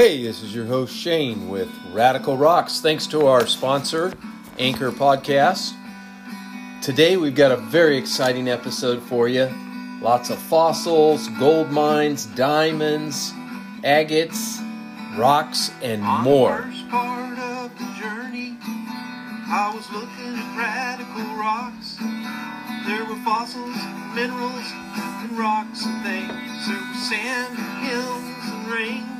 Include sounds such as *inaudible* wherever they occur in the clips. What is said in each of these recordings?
Hey, this is your host Shane with Radical Rocks. Thanks to our sponsor, Anchor Podcast. Today we've got a very exciting episode for you. Lots of fossils, gold mines, diamonds, agates, rocks, and more. the first part of the journey, I was looking at radical rocks. There were fossils, minerals, and rocks and things. There was sand, hills, and rings.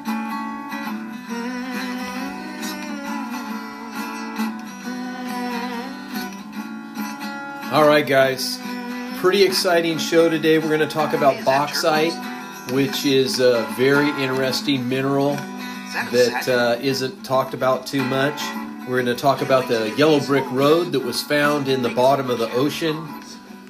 All right, guys. Pretty exciting show today. We're going to talk about bauxite, which is a very interesting mineral that uh, isn't talked about too much. We're going to talk about the yellow brick road that was found in the bottom of the ocean.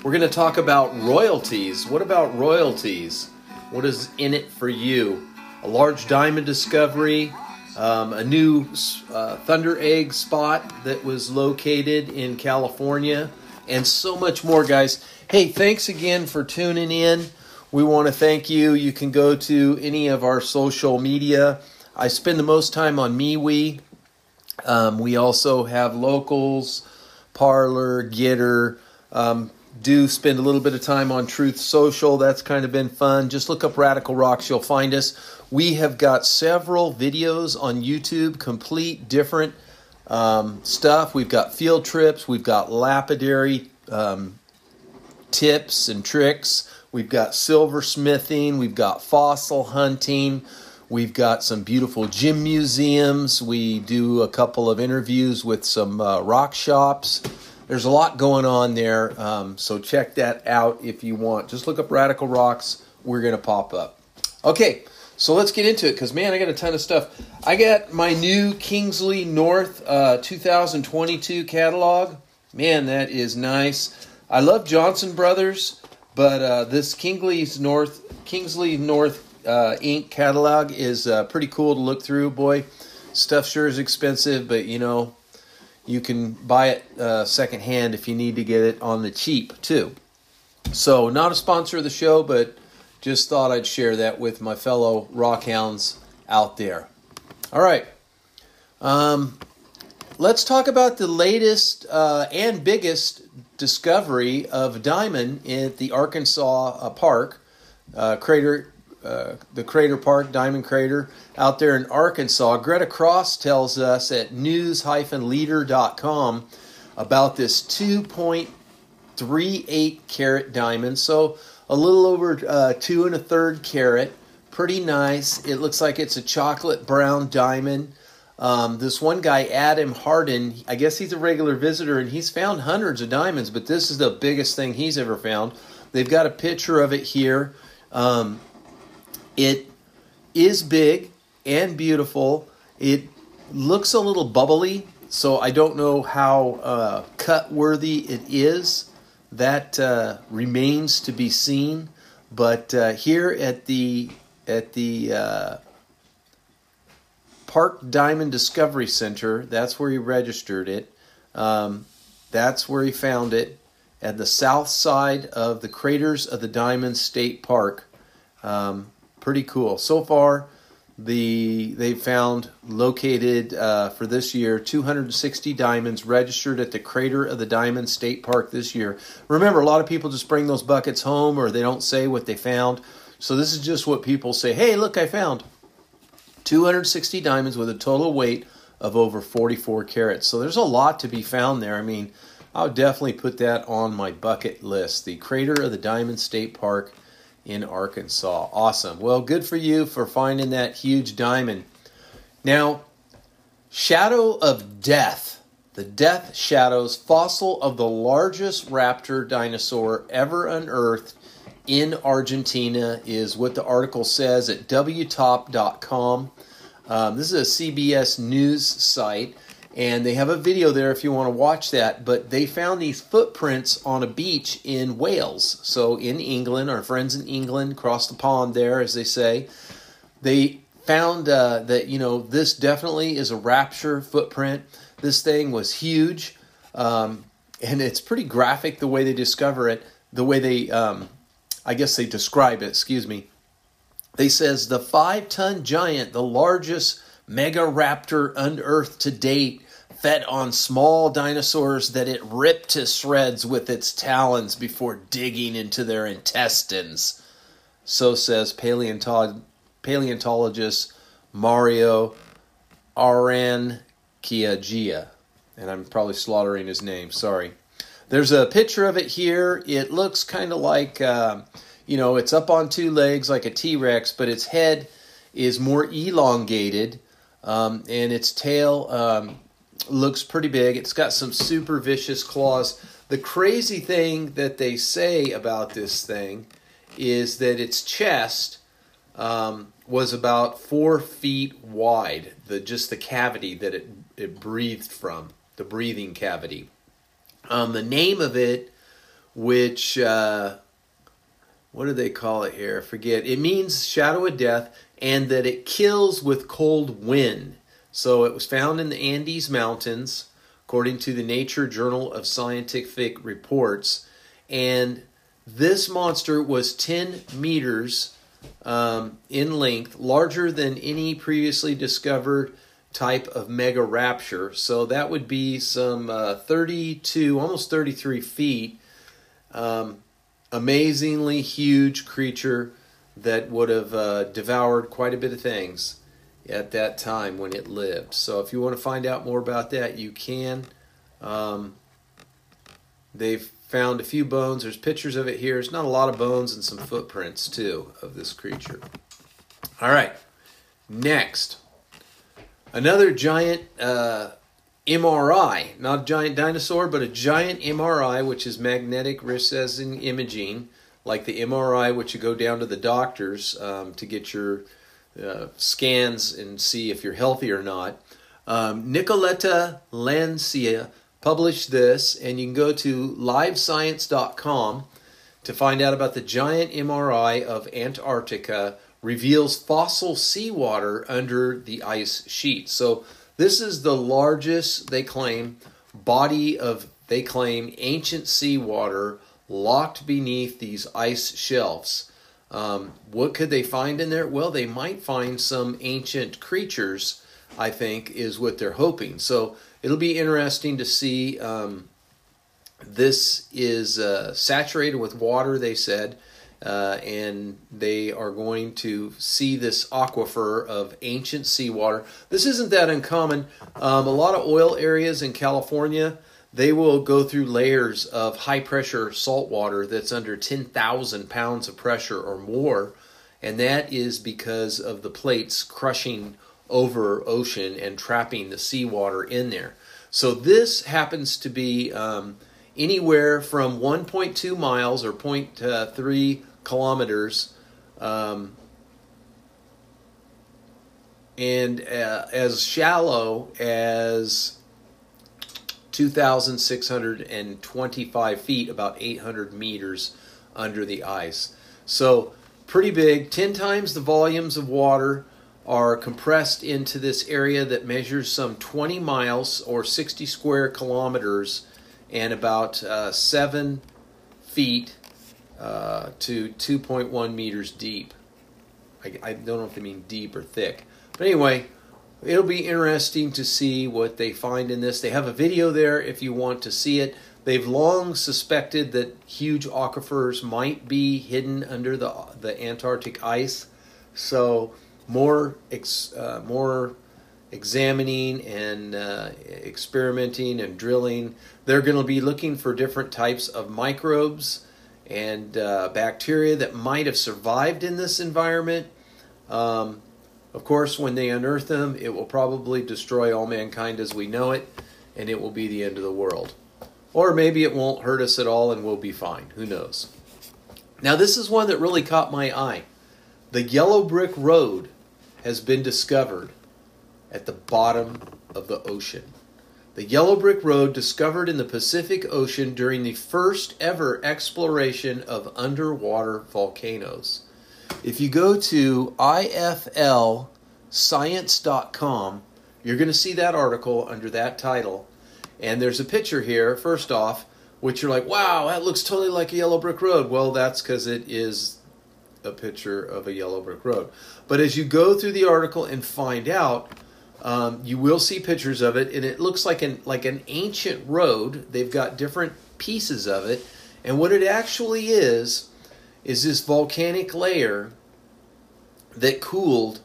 We're going to talk about royalties. What about royalties? What is in it for you? A large diamond discovery, um, a new uh, thunder egg spot that was located in California, and so much more, guys. Hey, thanks again for tuning in. We want to thank you. You can go to any of our social media. I spend the most time on MeWe. Um, we also have locals, Parler, Gettr. Um, do spend a little bit of time on Truth Social. That's kind of been fun. Just look up Radical Rocks, you'll find us. We have got several videos on YouTube, complete different um, stuff. We've got field trips, we've got lapidary um, tips and tricks. We've got silversmithing, we've got fossil hunting, we've got some beautiful gym museums. We do a couple of interviews with some uh, rock shops. There's a lot going on there, um, so check that out if you want. Just look up Radical Rocks, we're going to pop up. Okay, so let's get into it because, man, I got a ton of stuff. I got my new Kingsley North uh, 2022 catalog. Man, that is nice. I love Johnson Brothers, but uh, this Kingsley's North Kingsley North uh, Inc. catalog is uh, pretty cool to look through. Boy, stuff sure is expensive, but you know you can buy it uh, secondhand if you need to get it on the cheap too. So, not a sponsor of the show, but just thought I'd share that with my fellow rockhounds out there. All right. Um, let's talk about the latest uh, and biggest discovery of diamond at the Arkansas uh, Park, uh, crater, uh, the Crater Park Diamond Crater out there in Arkansas. Greta Cross tells us at news-leader.com about this 2.38 carat diamond. So a little over uh, two and a third carat. Pretty nice. It looks like it's a chocolate brown diamond. Um, this one guy, Adam Harden, I guess he's a regular visitor and he's found hundreds of diamonds, but this is the biggest thing he's ever found. They've got a picture of it here. Um, it is big and beautiful. It looks a little bubbly, so I don't know how uh, cut worthy it is. That uh, remains to be seen. But uh, here at the at the uh, Park Diamond Discovery Center, that's where he registered it. Um, that's where he found it at the south side of the Craters of the Diamond State Park. Um, pretty cool. So far, the they found located uh, for this year 260 diamonds registered at the Crater of the Diamond State Park this year. Remember, a lot of people just bring those buckets home or they don't say what they found. So this is just what people say. Hey, look, I found 260 diamonds with a total weight of over 44 carats. So there's a lot to be found there. I mean, i'll definitely put that on my bucket list. The Crater of the Diamond State Park in Arkansas. Awesome. Well, good for you for finding that huge diamond. Now, Shadow of Death, the Death Shadows fossil of the largest raptor dinosaur ever unearthed in Argentina is what the article says at wtop.com. Um, this is a CBS News site, And they have a video there if you want to watch that. But they found these footprints on a beach in Wales. So in England, our friends in England, crossed the pond there, as they say, they found uh, that, you know, this definitely is a raptor footprint. This thing was huge. Um, and it's pretty graphic the way they discover it, the way they, um, I guess they describe it, excuse me. They says the five ton giant, the largest Megaraptor unearthed to date fed on small dinosaurs that it ripped to shreds with its talons before digging into their intestines. So says paleontologist Mario Arankiagia. And I'm probably slaughtering his name, sorry. There's a picture of it here. It looks kind of like, uh, you know, it's up on two legs like a T Rex, but its head is more elongated um, and its tail um, looks pretty big. It's got some super vicious claws. The crazy thing that they say about this thing is that its chest um, was about four feet wide. The just the cavity that it it breathed from, the breathing cavity. Um, the name of it, which uh, what do they call it here? I forget. It means shadow of death and that it kills with cold wind. So it was found in the Andes Mountains, according to the Nature Journal of Scientific Reports. And this monster was 10 meters um, in length, larger than any previously discovered type of Megaraptor. So that would be some uh, 32, almost 33 feet. Um, amazingly huge creature that would have uh, devoured quite a bit of things at that time when it lived. So if you want to find out more about that, you can. Um, they've found a few bones. There's pictures of it here. There's not a lot of bones and some footprints too of this creature. All right, next, another giant uh, MRI, not a giant dinosaur, but a giant MRI, which is magnetic resonance imaging like the MRI, which you go down to the doctors um, to get your uh, scans and see if you're healthy or not. Um, Nicoletta Lancia published this, and you can go to livescience.com to find out about the giant MRI of Antarctica reveals fossil seawater under the ice sheet. So this is the largest, they claim, body of, they claim, ancient seawater locked beneath these ice shelves. Um, what could they find in there? Well, they might find some ancient creatures, I think, is what they're hoping. So it'll be interesting to see. Um, this is uh, saturated with water, they said, uh, and they are going to see this aquifer of ancient seawater. This isn't that uncommon. Um, a lot of oil areas in California they will go through layers of high pressure salt water that's under 10,000 pounds of pressure or more. And that is because of the plates crushing over ocean and trapping the seawater in there. So this happens to be um, anywhere from 1.2 miles or 0.3 kilometers um, and uh, as shallow as 2,625 feet, about 800 meters under the ice. So, pretty big. 10 times the volumes of water are compressed into this area that measures some 20 miles or 60 square kilometers and about uh, 7 feet uh, to 2.1 meters deep. I, I don't know if they mean deep or thick. But anyway, it'll be interesting to see what they find in this. They have a video there if you want to see it. They've long suspected that huge aquifers might be hidden under the the Antarctic ice. So more ex, uh, more examining and uh, experimenting and drilling. They're going to be looking for different types of microbes and uh, bacteria that might have survived in this environment. Um, of course, when they unearth them, it will probably destroy all mankind as we know it, and it will be the end of the world. Or maybe it won't hurt us at all and we'll be fine. Who knows? Now, this is one that really caught my eye. The Yellow Brick Road has been discovered at the bottom of the ocean. The yellow brick road discovered in the Pacific Ocean during the first ever exploration of underwater volcanoes. If you go to iflscience.com, you're going to see that article under that title. And there's a picture here, first off, which you're like, wow, that looks totally like a yellow brick road. Well, that's because it is a picture of a yellow brick road. But as you go through the article and find out, um, you will see pictures of it, and it looks like an like an ancient road. They've got different pieces of it, and what it actually is is this volcanic layer that cooled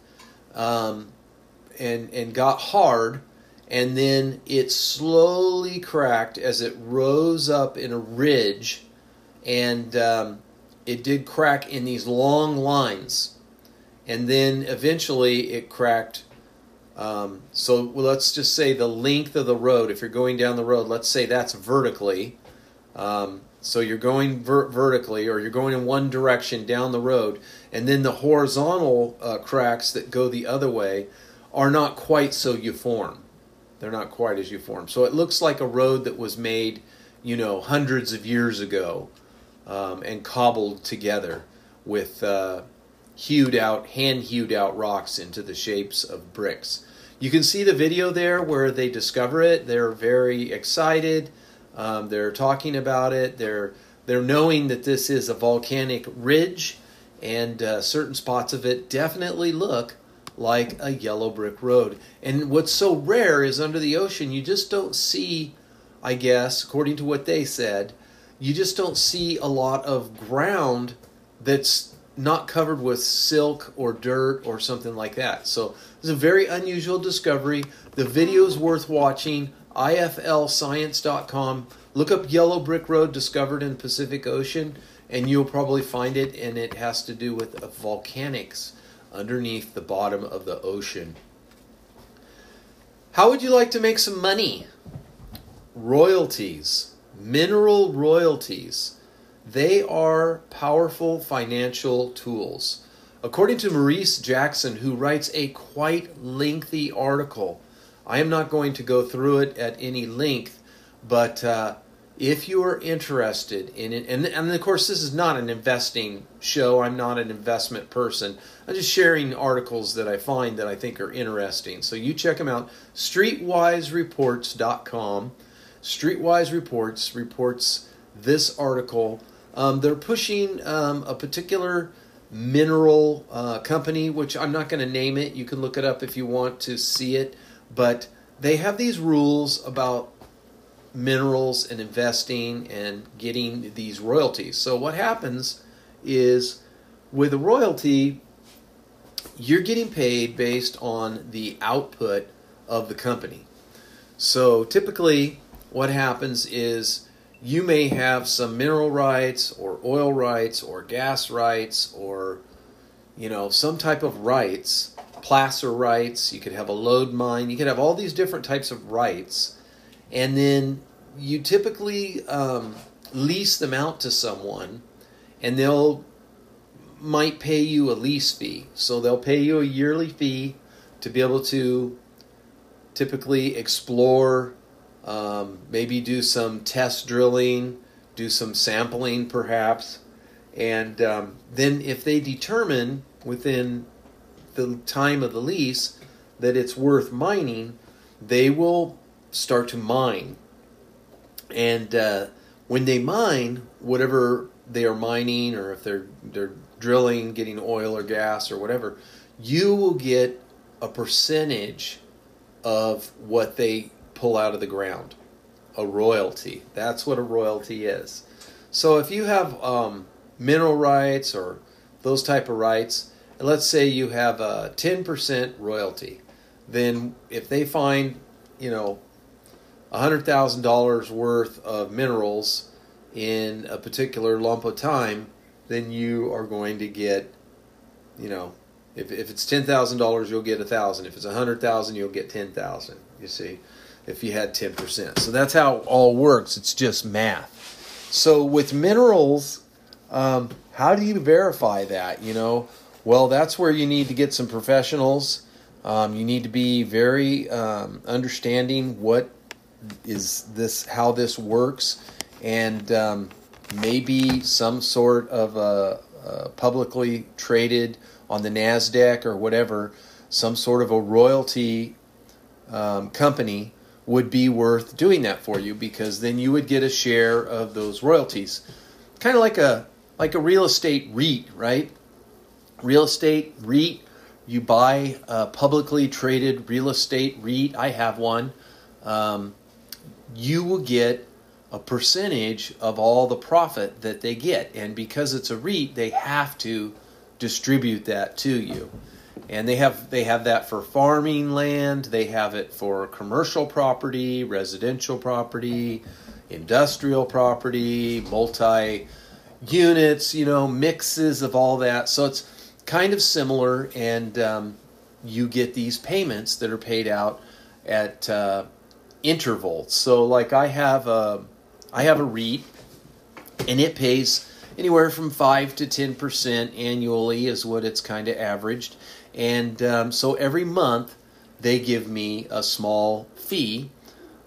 um, and and got hard, and then it slowly cracked as it rose up in a ridge, and um, it did crack in these long lines, and then eventually it cracked. Um, so let's just say the length of the road. If you're going down the road, let's say that's vertically. Um, so you're going ver- vertically, or you're going in one direction down the road, and then the horizontal uh, cracks that go the other way are not quite so uniform. They're not quite as uniform. So it looks like a road that was made, you know, hundreds of years ago um, and cobbled together with uh, hewed out, hand hewed out rocks into the shapes of bricks. You can see the video there where they discover it. They're very excited. Um, they're talking about it. They're they're knowing that this is a volcanic ridge, and uh, certain spots of it definitely look like a yellow brick road. And what's so rare is under the ocean, you just don't see, I guess, according to what they said, you just don't see a lot of ground that's not covered with silk or dirt or something like that. So it's a very unusual discovery. The video is worth watching. IFLscience.com. Look up Yellow Brick Road discovered in Pacific Ocean, and you'll probably find it. And it has to do with volcanics underneath the bottom of the ocean. How would you like to make some money? Royalties, mineral royalties. They are powerful financial tools. According to Maurice Jackson, who writes a quite lengthy article, I am not going to go through it at any length, but uh, if you are interested in it, and, and of course, this is not an investing show, I'm not an investment person. I'm just sharing articles that I find that I think are interesting. So you check them out. StreetWiseReports.com. Streetwise Reports reports this article. Um, they're pushing um, a particular mineral uh, company, which I'm not going to name it. You can look it up if you want to see it. But they have these rules about minerals and investing and getting these royalties. So what happens is with a royalty, you're getting paid based on the output of the company. So typically, what happens is you may have some mineral rights or oil rights or gas rights or you know some type of rights placer rights you could have a lode mine you could have all these different types of rights and then you typically um, lease them out to someone and they'll might pay you a lease fee. So they'll pay you a yearly fee to be able to typically explore um, maybe do some test drilling do some sampling perhaps and um, then if they determine within the time of the lease that it's worth mining they will start to mine and uh, when they mine whatever they are mining, or if they're they're drilling, getting oil or gas or whatever, you will get a percentage of what they pull out of the ground, a royalty. That's what a royalty is. So if you have um, mineral rights or those type of rights, let's say you have a 10% royalty, then if they find, you know, $100,000 worth of minerals in a particular lump of time, then you are going to get, you know, if, if it's $10,000, you'll get 1000 If it's 100000 you'll get 10000 you see, if you had 10%. So that's how it all works. It's just math. So with minerals, um, how do you verify that? You know, well, that's where you need to get some professionals. Um, you need to be very um, understanding what is this how this works, and um, maybe some sort of a, a publicly traded on the Nasdaq or whatever, some sort of a royalty um, company would be worth doing that for you because then you would get a share of those royalties, kind of like a like a real estate REIT, right? Real estate REIT, you buy a publicly traded real estate REIT. I have one. Um, you will get a percentage of all the profit that they get, and because it's a REIT, they have to distribute that to you. And they have they have that for farming land. They have it for commercial property residential property industrial property multi units you know mixes of all that. So it's kind of similar and um, you get these payments that are paid out at uh, intervals so like i have a i have a REIT and it pays anywhere from 5 to 10% annually is what it's kind of averaged and um, so every month they give me a small fee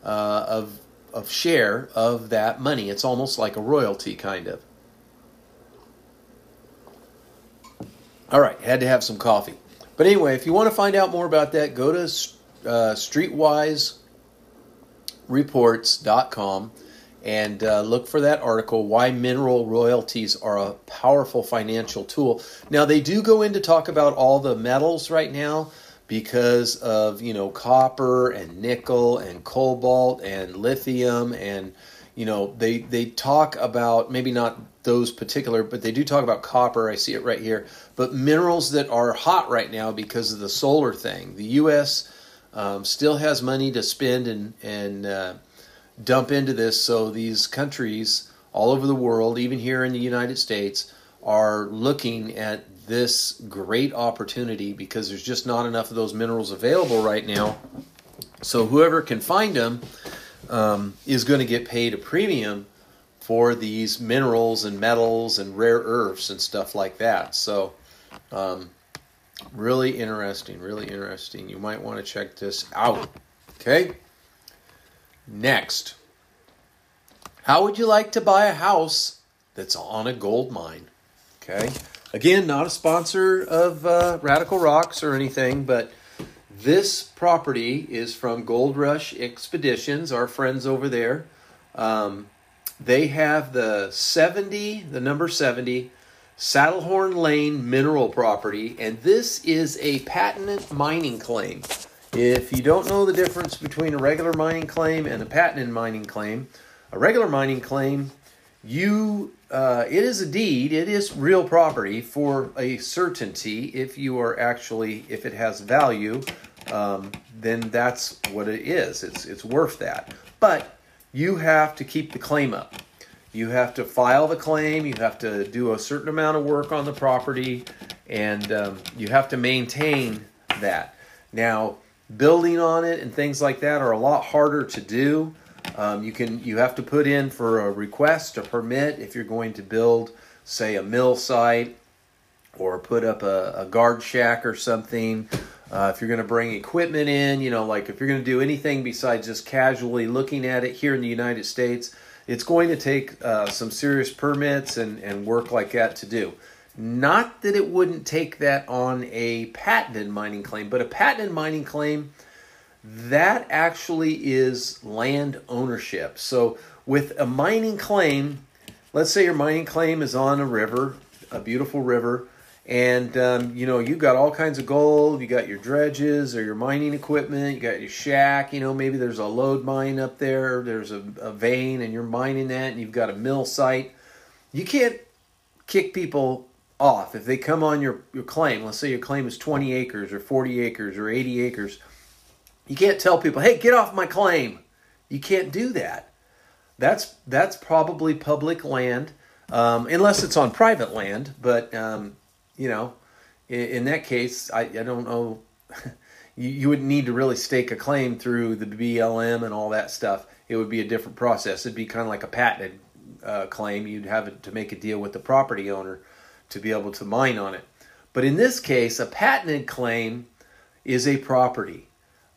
uh, of, of share of that money. It's almost like a royalty, kind of. All right, had to have some coffee. But anyway, if you want to find out more about that, go to uh, streetwisereports.com and uh, look for that article why mineral royalties are a powerful financial tool now they do go in to talk about all the metals right now because of you know copper and nickel and cobalt and lithium and you know they they talk about maybe not those particular but they do talk about copper. I see it right here. But minerals that are hot right now because of the solar thing. The us um, still has money to spend and and uh, dump into this. So these countries all over the world, even here in the United States, are looking at this great opportunity because there's just not enough of those minerals available right now. So whoever can find them um, is going to get paid a premium for these minerals and metals and rare earths and stuff like that. So um, really interesting, really interesting. You might want to check this out. Okay. Next, how would you like to buy a house that's on a gold mine? Okay. Again, not a sponsor of uh, Radical Rocks or anything, but this property is from Gold Rush Expeditions, our friends over there. Um, they have the 70, the number 70, Saddlehorn Lane mineral property, and this is a patented mining claim. If you don't know the difference between a regular mining claim and a patented mining claim, a regular mining claim, you uh, it is a deed, it is real property for a certainty. If you are actually, if it has value, um, then that's what it is. It's it's worth that. But you have to keep the claim up. You have to file the claim. You have to do a certain amount of work on the property, and um, you have to maintain that. Now building on it and things like that are a lot harder to do. Um, you can you have to put in for a request, a permit if you're going to build, say, a mill site or put up a, a guard shack or something. Uh, if you're going to bring equipment in, you know, like if you're going to do anything besides just casually looking at it here in the United States, it's going to take uh, some serious permits and, and work like that to do. Not that it wouldn't take that on a patented mining claim, but a patented mining claim, that actually is land ownership. So with a mining claim, let's say your mining claim is on a river, a beautiful river, and um, you know you got all kinds of gold. You got your dredges or your mining equipment. You got your shack. You know maybe there's a lode mine up there. There's a, a vein, and you're mining that, and you've got a mill site. You can't kick people off. If they come on your, your claim, let's say your claim is 20 acres or 40 acres or 80 acres, you can't tell people, hey, get off my claim. You can't do that. That's, that's probably public land, um, unless it's on private land. But, um, you know, in, in, that case, I, I don't know. *laughs* you, you would need to really stake a claim through the BLM and all that stuff. It would be a different process. It'd be kind of like a patented uh, claim. You'd have to make a deal with the property owner to be able to mine on it. But in this case, a patented claim is a property.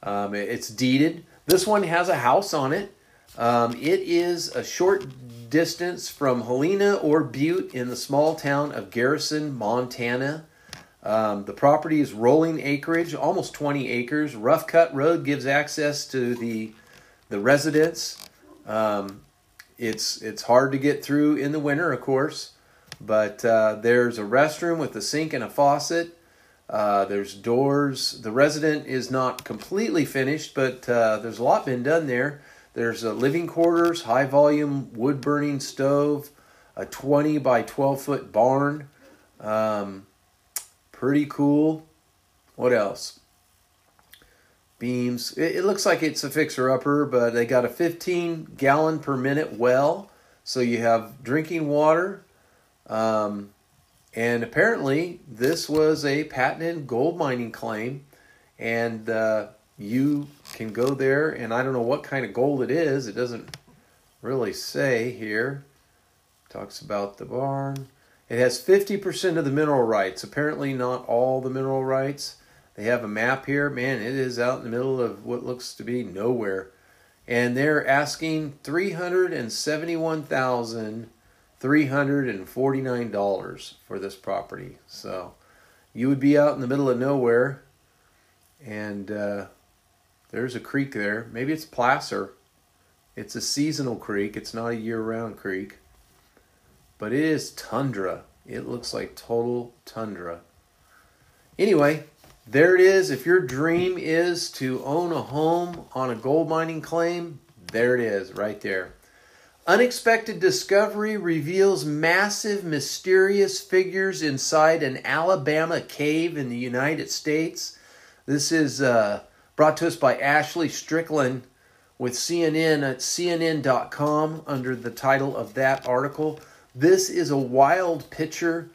Um, it's deeded. This one has a house on it. Um, it is a short distance from Helena or Butte in the small town of Garrison, Montana. Um, the property is rolling acreage, almost 20 acres. Rough cut road gives access to the the residence. Um, it's it's hard to get through in the winter, of course, but uh, there's a restroom with a sink and a faucet. Uh, there's doors. The resident is not completely finished, but uh, there's a lot been done there. There's a living quarters, high volume wood burning stove, a 20 by 12 foot barn. Um, pretty cool. What else? Beams. It, it looks like it's a fixer upper, but they got a 15 gallon per minute well, so you have drinking water. Um, and apparently, this was a patented gold mining claim, and uh, you can go there. And I don't know what kind of gold it is. It doesn't really say here. Talks about the barn. It has 50% of the mineral rights. Apparently, not all the mineral rights. They have a map here. Man, it is out in the middle of what looks to be nowhere. And they're asking $371,349 for this property. So you would be out in the middle of nowhere, and uh, there's a creek there. Maybe it's placer. It's a seasonal creek, it's not a year round creek but it is tundra. It looks like total tundra. Anyway, there it is. If your dream is to own a home on a gold mining claim, there it is, right there. Unexpected discovery reveals massive, mysterious figures inside an Alabama cave in the United States. This is uh, brought to us by Ashley Strickland with CNN at CNN.com under the title of that article. This is a wild picture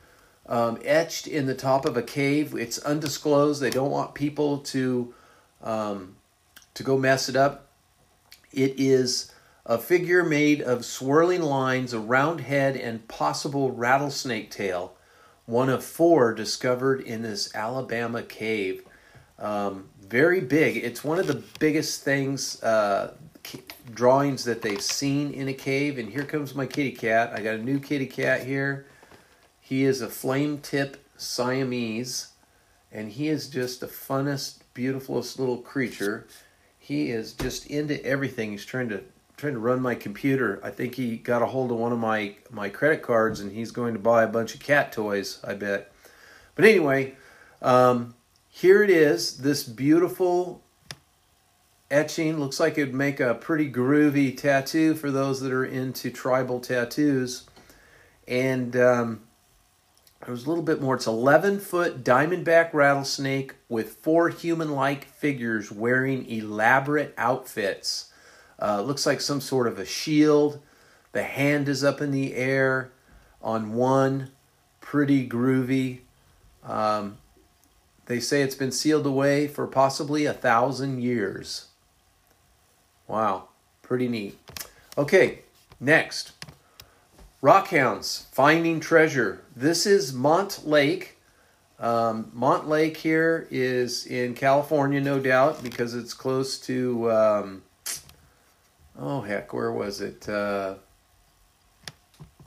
um, etched in the top of a cave. It's undisclosed. They don't want people to um, to go mess it up. It is a figure made of swirling lines, a round head, and possible rattlesnake tail. One of four discovered in this Alabama cave. Um, very big. It's one of the biggest things uh, drawings that they've seen in a cave. And here comes my kitty cat. I got a new kitty cat here. He is a flame tip Siamese, and he is just the funnest, beautifulest little creature. He is just into everything. He's trying to trying to run my computer. I think he got a hold of one of my my credit cards, and he's going to buy a bunch of cat toys. I bet. But anyway, um, here it is. This beautiful etching. Looks like it'd make a pretty groovy tattoo for those that are into tribal tattoos. And um, there's a little bit more. It's 11 foot diamondback rattlesnake with four human like figures wearing elaborate outfits. Uh, looks like some sort of a shield. The hand is up in the air on one. Pretty groovy. Um, they say it's been sealed away for possibly a thousand years. Wow, pretty neat. Okay, next. Rockhounds, finding treasure. This is Mont Lake. Um, Mont Lake here is in California, no doubt, because it's close to, um, oh heck, where was it? Uh,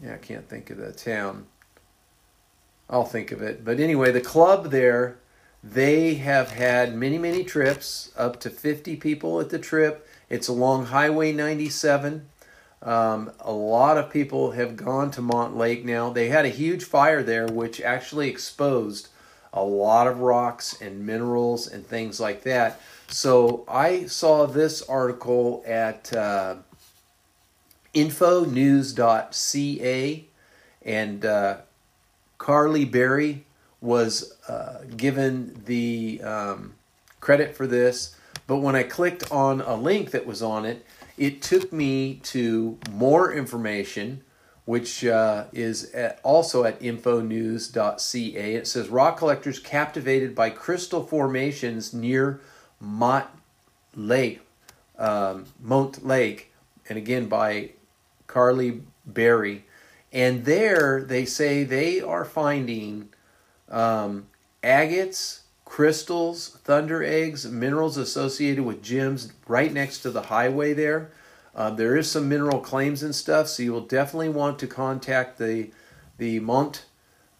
yeah, I can't think of the town. I'll think of it. But anyway, the club there, they have had many, many trips, up to 50 people at the trip. It's along Highway 97. Um, a lot of people have gone to Mont Lake now. They had a huge fire there, which actually exposed a lot of rocks and minerals and things like that. So I saw this article at uh, infonews.ca, and uh, Carli Berry was uh, given the um, credit for this. But when I clicked on a link that was on it, it took me to more information, which uh, is at, also at infonews.ca. It says rock collectors captivated by crystal formations near Mont Lake, um, Mont Lake, and again by Carli Berry. And there they say they are finding um, agates, crystals, thunder eggs, minerals associated with gems right next to the highway there. Uh, there is some mineral claims and stuff, so you will definitely want to contact the the Mont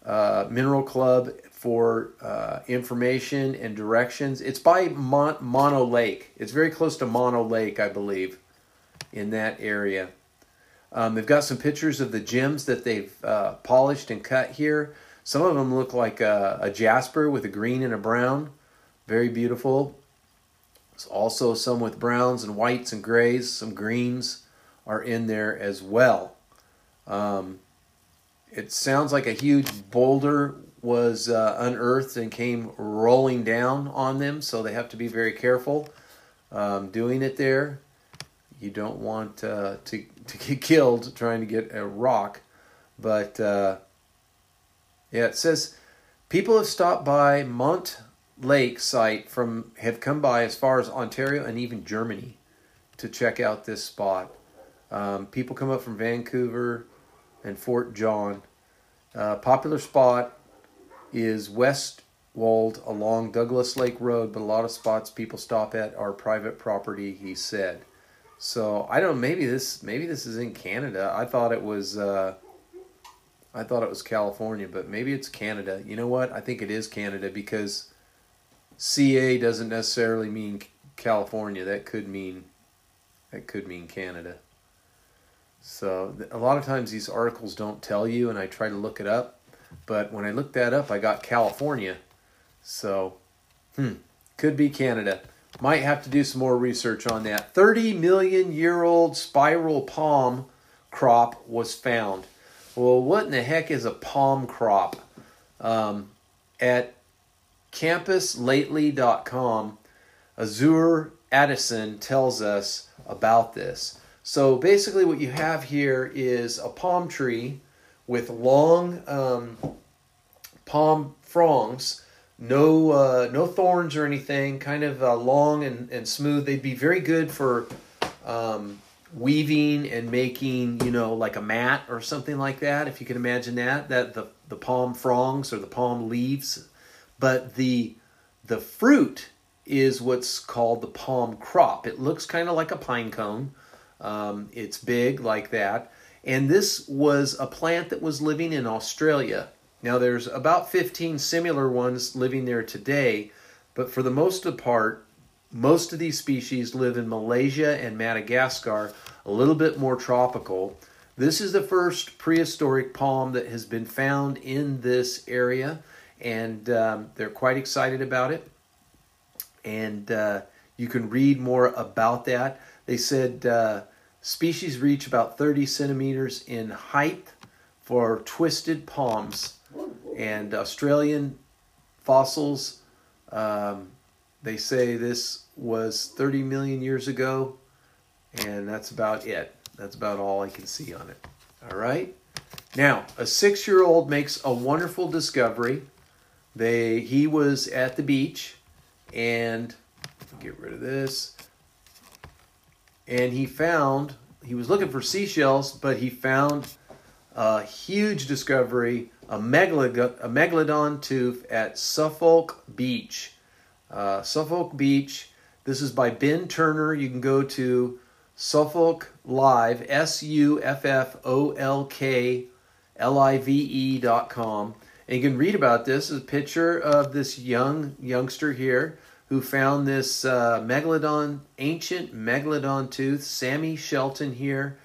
uh, Mineral Club for uh, information and directions. It's by Mon- Mono Lake. It's very close to Mono Lake, I believe, in that area. Um, they've got some pictures of the gems that they've uh, polished and cut here. Some of them look like a, a, jasper with a green and a brown. Very beautiful. There's also some with browns and whites and grays. Some greens are in there as well. Um, it sounds like a huge boulder was uh, unearthed and came rolling down on them, so they have to be very careful um, doing it there. You don't want uh, to to get *laughs* killed trying to get a rock, but uh, yeah, it says people have stopped by Mont Lake site from have come by as far as Ontario and even Germany to check out this spot. Um, people come up from Vancouver and Fort John. Uh, popular spot is Westwold along Douglas Lake Road, but a lot of spots people stop at are private property. He said. So I don't. know, Maybe this. Maybe this is in Canada. I thought it was. Uh, I thought it was California, but maybe it's Canada. You know what? I think it is Canada because CA doesn't necessarily mean California. That could mean that could mean Canada. So a lot of times these articles don't tell you, and I try to look it up. But when I looked that up, I got California. So, hmm, could be Canada. Might have to do some more research on that. 30 million year old spiral palm crop was found. Well, what in the heck is a palm crop? Um, at campuslately.com, Azure Addison tells us about this. So basically, what you have here is a palm tree with long um, palm fronds, no uh, no thorns or anything, kind of uh, long and, and smooth. They'd be very good for um, weaving and making, you know, like a mat or something like that, if you can imagine that, that the, the palm fronds or the palm leaves. But the the fruit is what's called the palm crop. It looks kind of like a pine cone. Um, it's big like that. And this was a plant that was living in Australia. Now there's about 15 similar ones living there today, but for the most part, most of these species live in Malaysia and Madagascar, a little bit more tropical. This is the first prehistoric palm that has been found in this area, and um, they're quite excited about it. And uh, you can read more about that. They said uh, species reach about 30 centimeters in height for twisted palms, and Australian fossils. Um, they say this was 30 million years ago, and that's about it. That's about all I can see on it. All right. Now, a six-year-old makes a wonderful discovery. They he was at the beach, and get rid of this. And he found he was looking for seashells, but he found a huge discovery: a megalodon tooth at Suffolk Beach uh, Suffolk Beach. This is by Ben Turner. You can go to Suffolk Live, S U F F O L K L I V E dot com. And you can read about this. this is a picture of this young youngster here who found this uh, megalodon, ancient megalodon tooth. Sammy Shelton here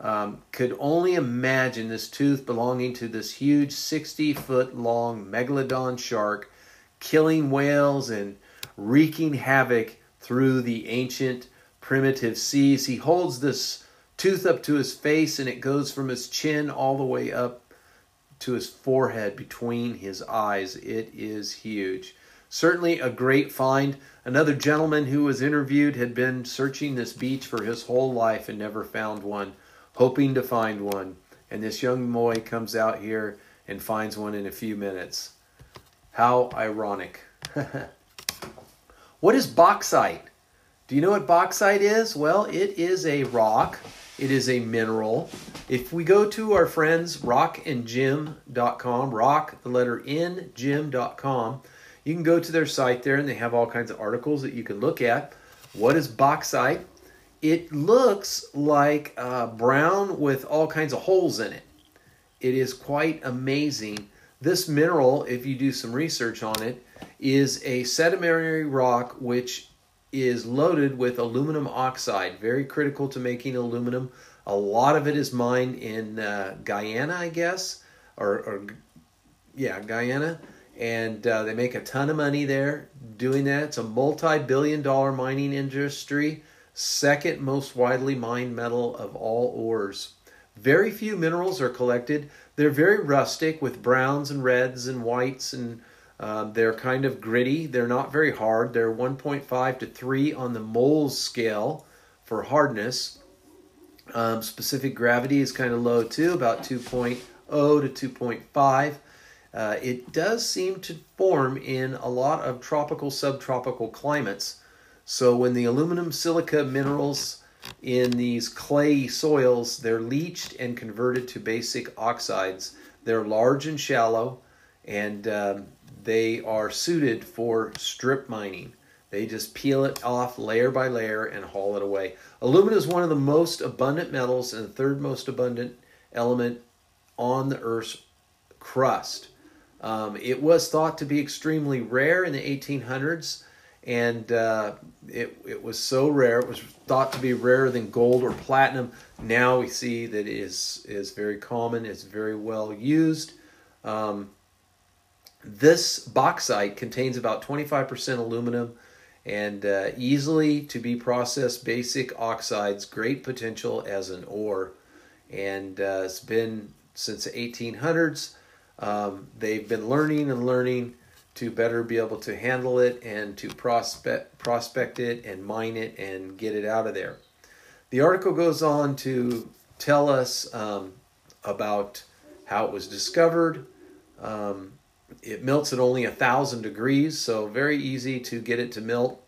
um, could only imagine this tooth belonging to this huge 60 foot long megalodon shark, killing whales and wreaking havoc through the ancient primitive seas. He holds this tooth up to his face and it goes from his chin all the way up to his forehead between his eyes. It is huge. Certainly a great find. Another gentleman who was interviewed had been searching this beach for his whole life and never found one, hoping to find one. And this young boy comes out here and finds one in a few minutes. How ironic. *laughs* What is bauxite? Do you know what bauxite is? Well, it is a rock. It is a mineral. If we go to our friends rockngem.com, rock the letter n gem.com, You can go to their site there and they have all kinds of articles that you can look at. What is bauxite? It looks like uh, brown with all kinds of holes in it. It is quite amazing. This mineral, if you do some research on it, is a sedimentary rock which is loaded with aluminum oxide, very critical to making aluminum. A lot of it is mined in uh, Guyana, I guess, or, or yeah, Guyana, and uh, they make a ton of money there doing that. It's a multi-billion-dollar mining industry, second most widely mined metal of all ores. Very few minerals are collected. They're very rustic with browns and reds and whites and um, they're kind of gritty. They're not very hard. They're 1.5 to 3 on the Mohs scale for hardness. Um, specific gravity is kind of low too, about 2.0 to 2.5. Uh, it does seem to form in a lot of tropical, subtropical climates. So when the aluminum silica minerals in these clay soils, they're leached and converted to basic oxides. They're large and shallow, and um, they are suited for strip mining. They just peel it off layer by layer and haul it away. Aluminum is one of the most abundant metals and the third most abundant element on the Earth's crust. Um, it was thought to be extremely rare in the 1800s, and uh, it, it was so rare, it was thought to be rarer than gold or platinum. Now we see that it is, is very common, it's very well used. Um, this bauxite contains about 25% aluminum and uh, easily to be processed basic oxides, great potential as an ore. And uh, it's been since the 1800s. Um, they've been learning and learning to better be able to handle it and to prospect, prospect it and mine it and get it out of there. The article goes on to tell us um, about how it was discovered, um, it melts at only a thousand degrees, so very easy to get it to melt.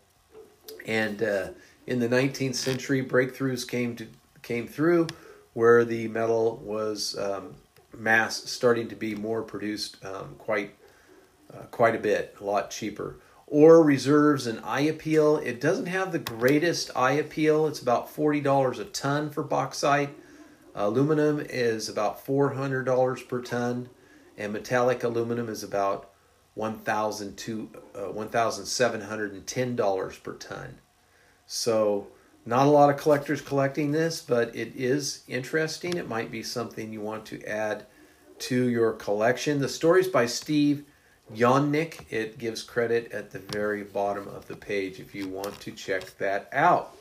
And uh, in the 19th century, breakthroughs came to came through where the metal was um, mass starting to be more produced um, quite uh, quite a bit, a lot cheaper. Ore reserves and eye appeal. It doesn't have the greatest eye appeal. It's about forty dollars a ton for bauxite. Aluminum is about four hundred dollars per ton and metallic aluminum is about $1,710 uh, per ton. So, not a lot of collectors collecting this, but it is interesting. It might be something you want to add to your collection. The story's by Steve Yonnick. It gives credit at the very bottom of the page if you want to check that out.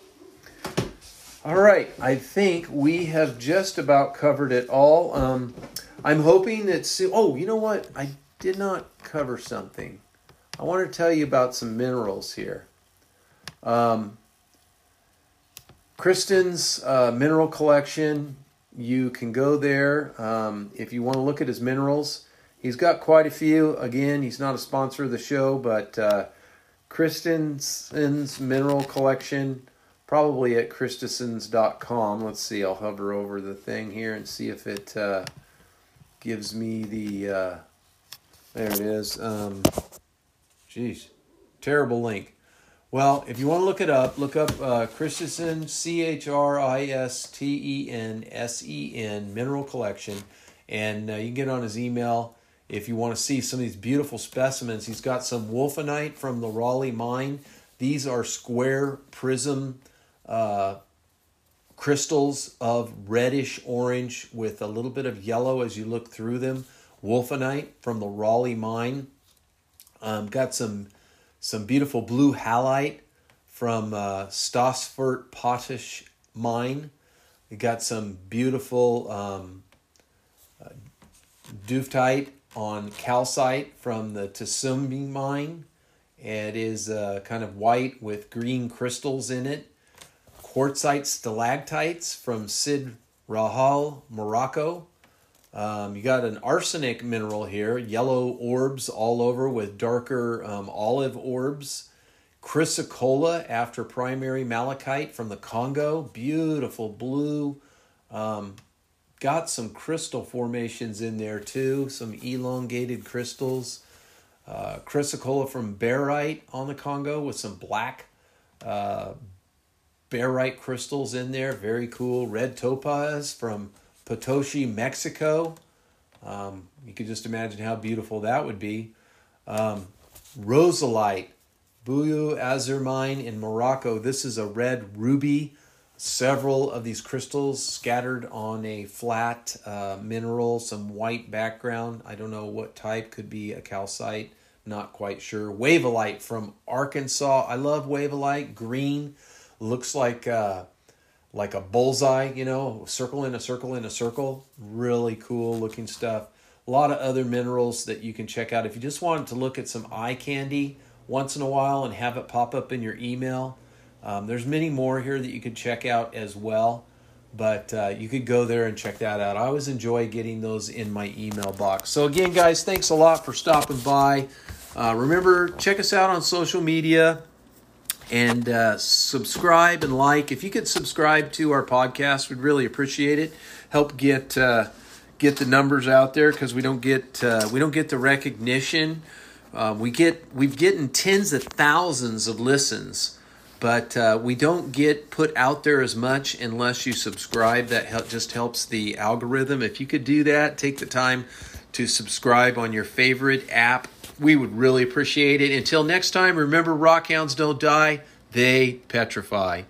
All right, I think we have just about covered it all. Um, I'm hoping that soon. Oh, you know what? I did not cover something. I want to tell you about some minerals here. Um, Kristen's uh, mineral collection. You can go there um, if you want to look at his minerals. He's got quite a few. Again, he's not a sponsor of the show, but uh, Christensen's mineral collection, probably at christensens.com. Let's see, I'll hover over the thing here and see if it. Uh, gives me the, uh, there it is. Um, geez, terrible link. Well, if you want to look it up, look up uh, Christensen, C H R I S T E N S E N, Mineral Collection, and uh, you can get on his email if you want to see some of these beautiful specimens. He's got some wulfenite from the Rowley mine. These are square prism uh, crystals of reddish orange with a little bit of yellow as you look through them. Wulfenite from the Rowley mine. Um, got some some beautiful blue halite from uh, Potash mine. We got some beautiful um, uh, duftite on calcite from the Tsumeb mine. It is uh, kind of white with green crystals in it quartzite stalactites from Sid Rahal, Morocco. Um, you got an arsenic mineral here, yellow orbs all over with darker um, olive orbs. Chrysocolla after primary malachite from the Congo, beautiful blue. Um, got some crystal formations in there too, some elongated crystals. uh, chrysocolla from barite on the Congo with some black uh, barite crystals in there. Very cool. Red topaz from Potosi, Mexico. Um, you could just imagine how beautiful that would be. Um, roselite, Buyu Azurmine in Morocco. This is a red ruby. Several of these crystals scattered on a flat uh, mineral, some white background. I don't know what type, could be a calcite, not quite sure. Wavellite from Arkansas. I love Wavellite. Green, looks like uh, like a bullseye, you know, circle in a circle in a circle. Really cool looking stuff. A lot of other minerals that you can check out if you just wanted to look at some eye candy once in a while and have it pop up in your email. Um, there's many more here that you could check out as well, but uh, you could go there and check that out. I always enjoy getting those in my email box. So, again, guys, thanks a lot for stopping by. Uh, remember, check us out on social media and uh, subscribe and like. If you could subscribe to our podcast, we'd really appreciate it. Help get uh, get the numbers out there because we don't get uh, we don't get the recognition. Uh, we get we've getting tens of thousands of listens, but uh, we don't get put out there as much unless you subscribe. That help, just helps the algorithm. If you could do that, take the time to subscribe on your favorite app. We would really appreciate it. Until next time, remember rockhounds don't die, they petrify.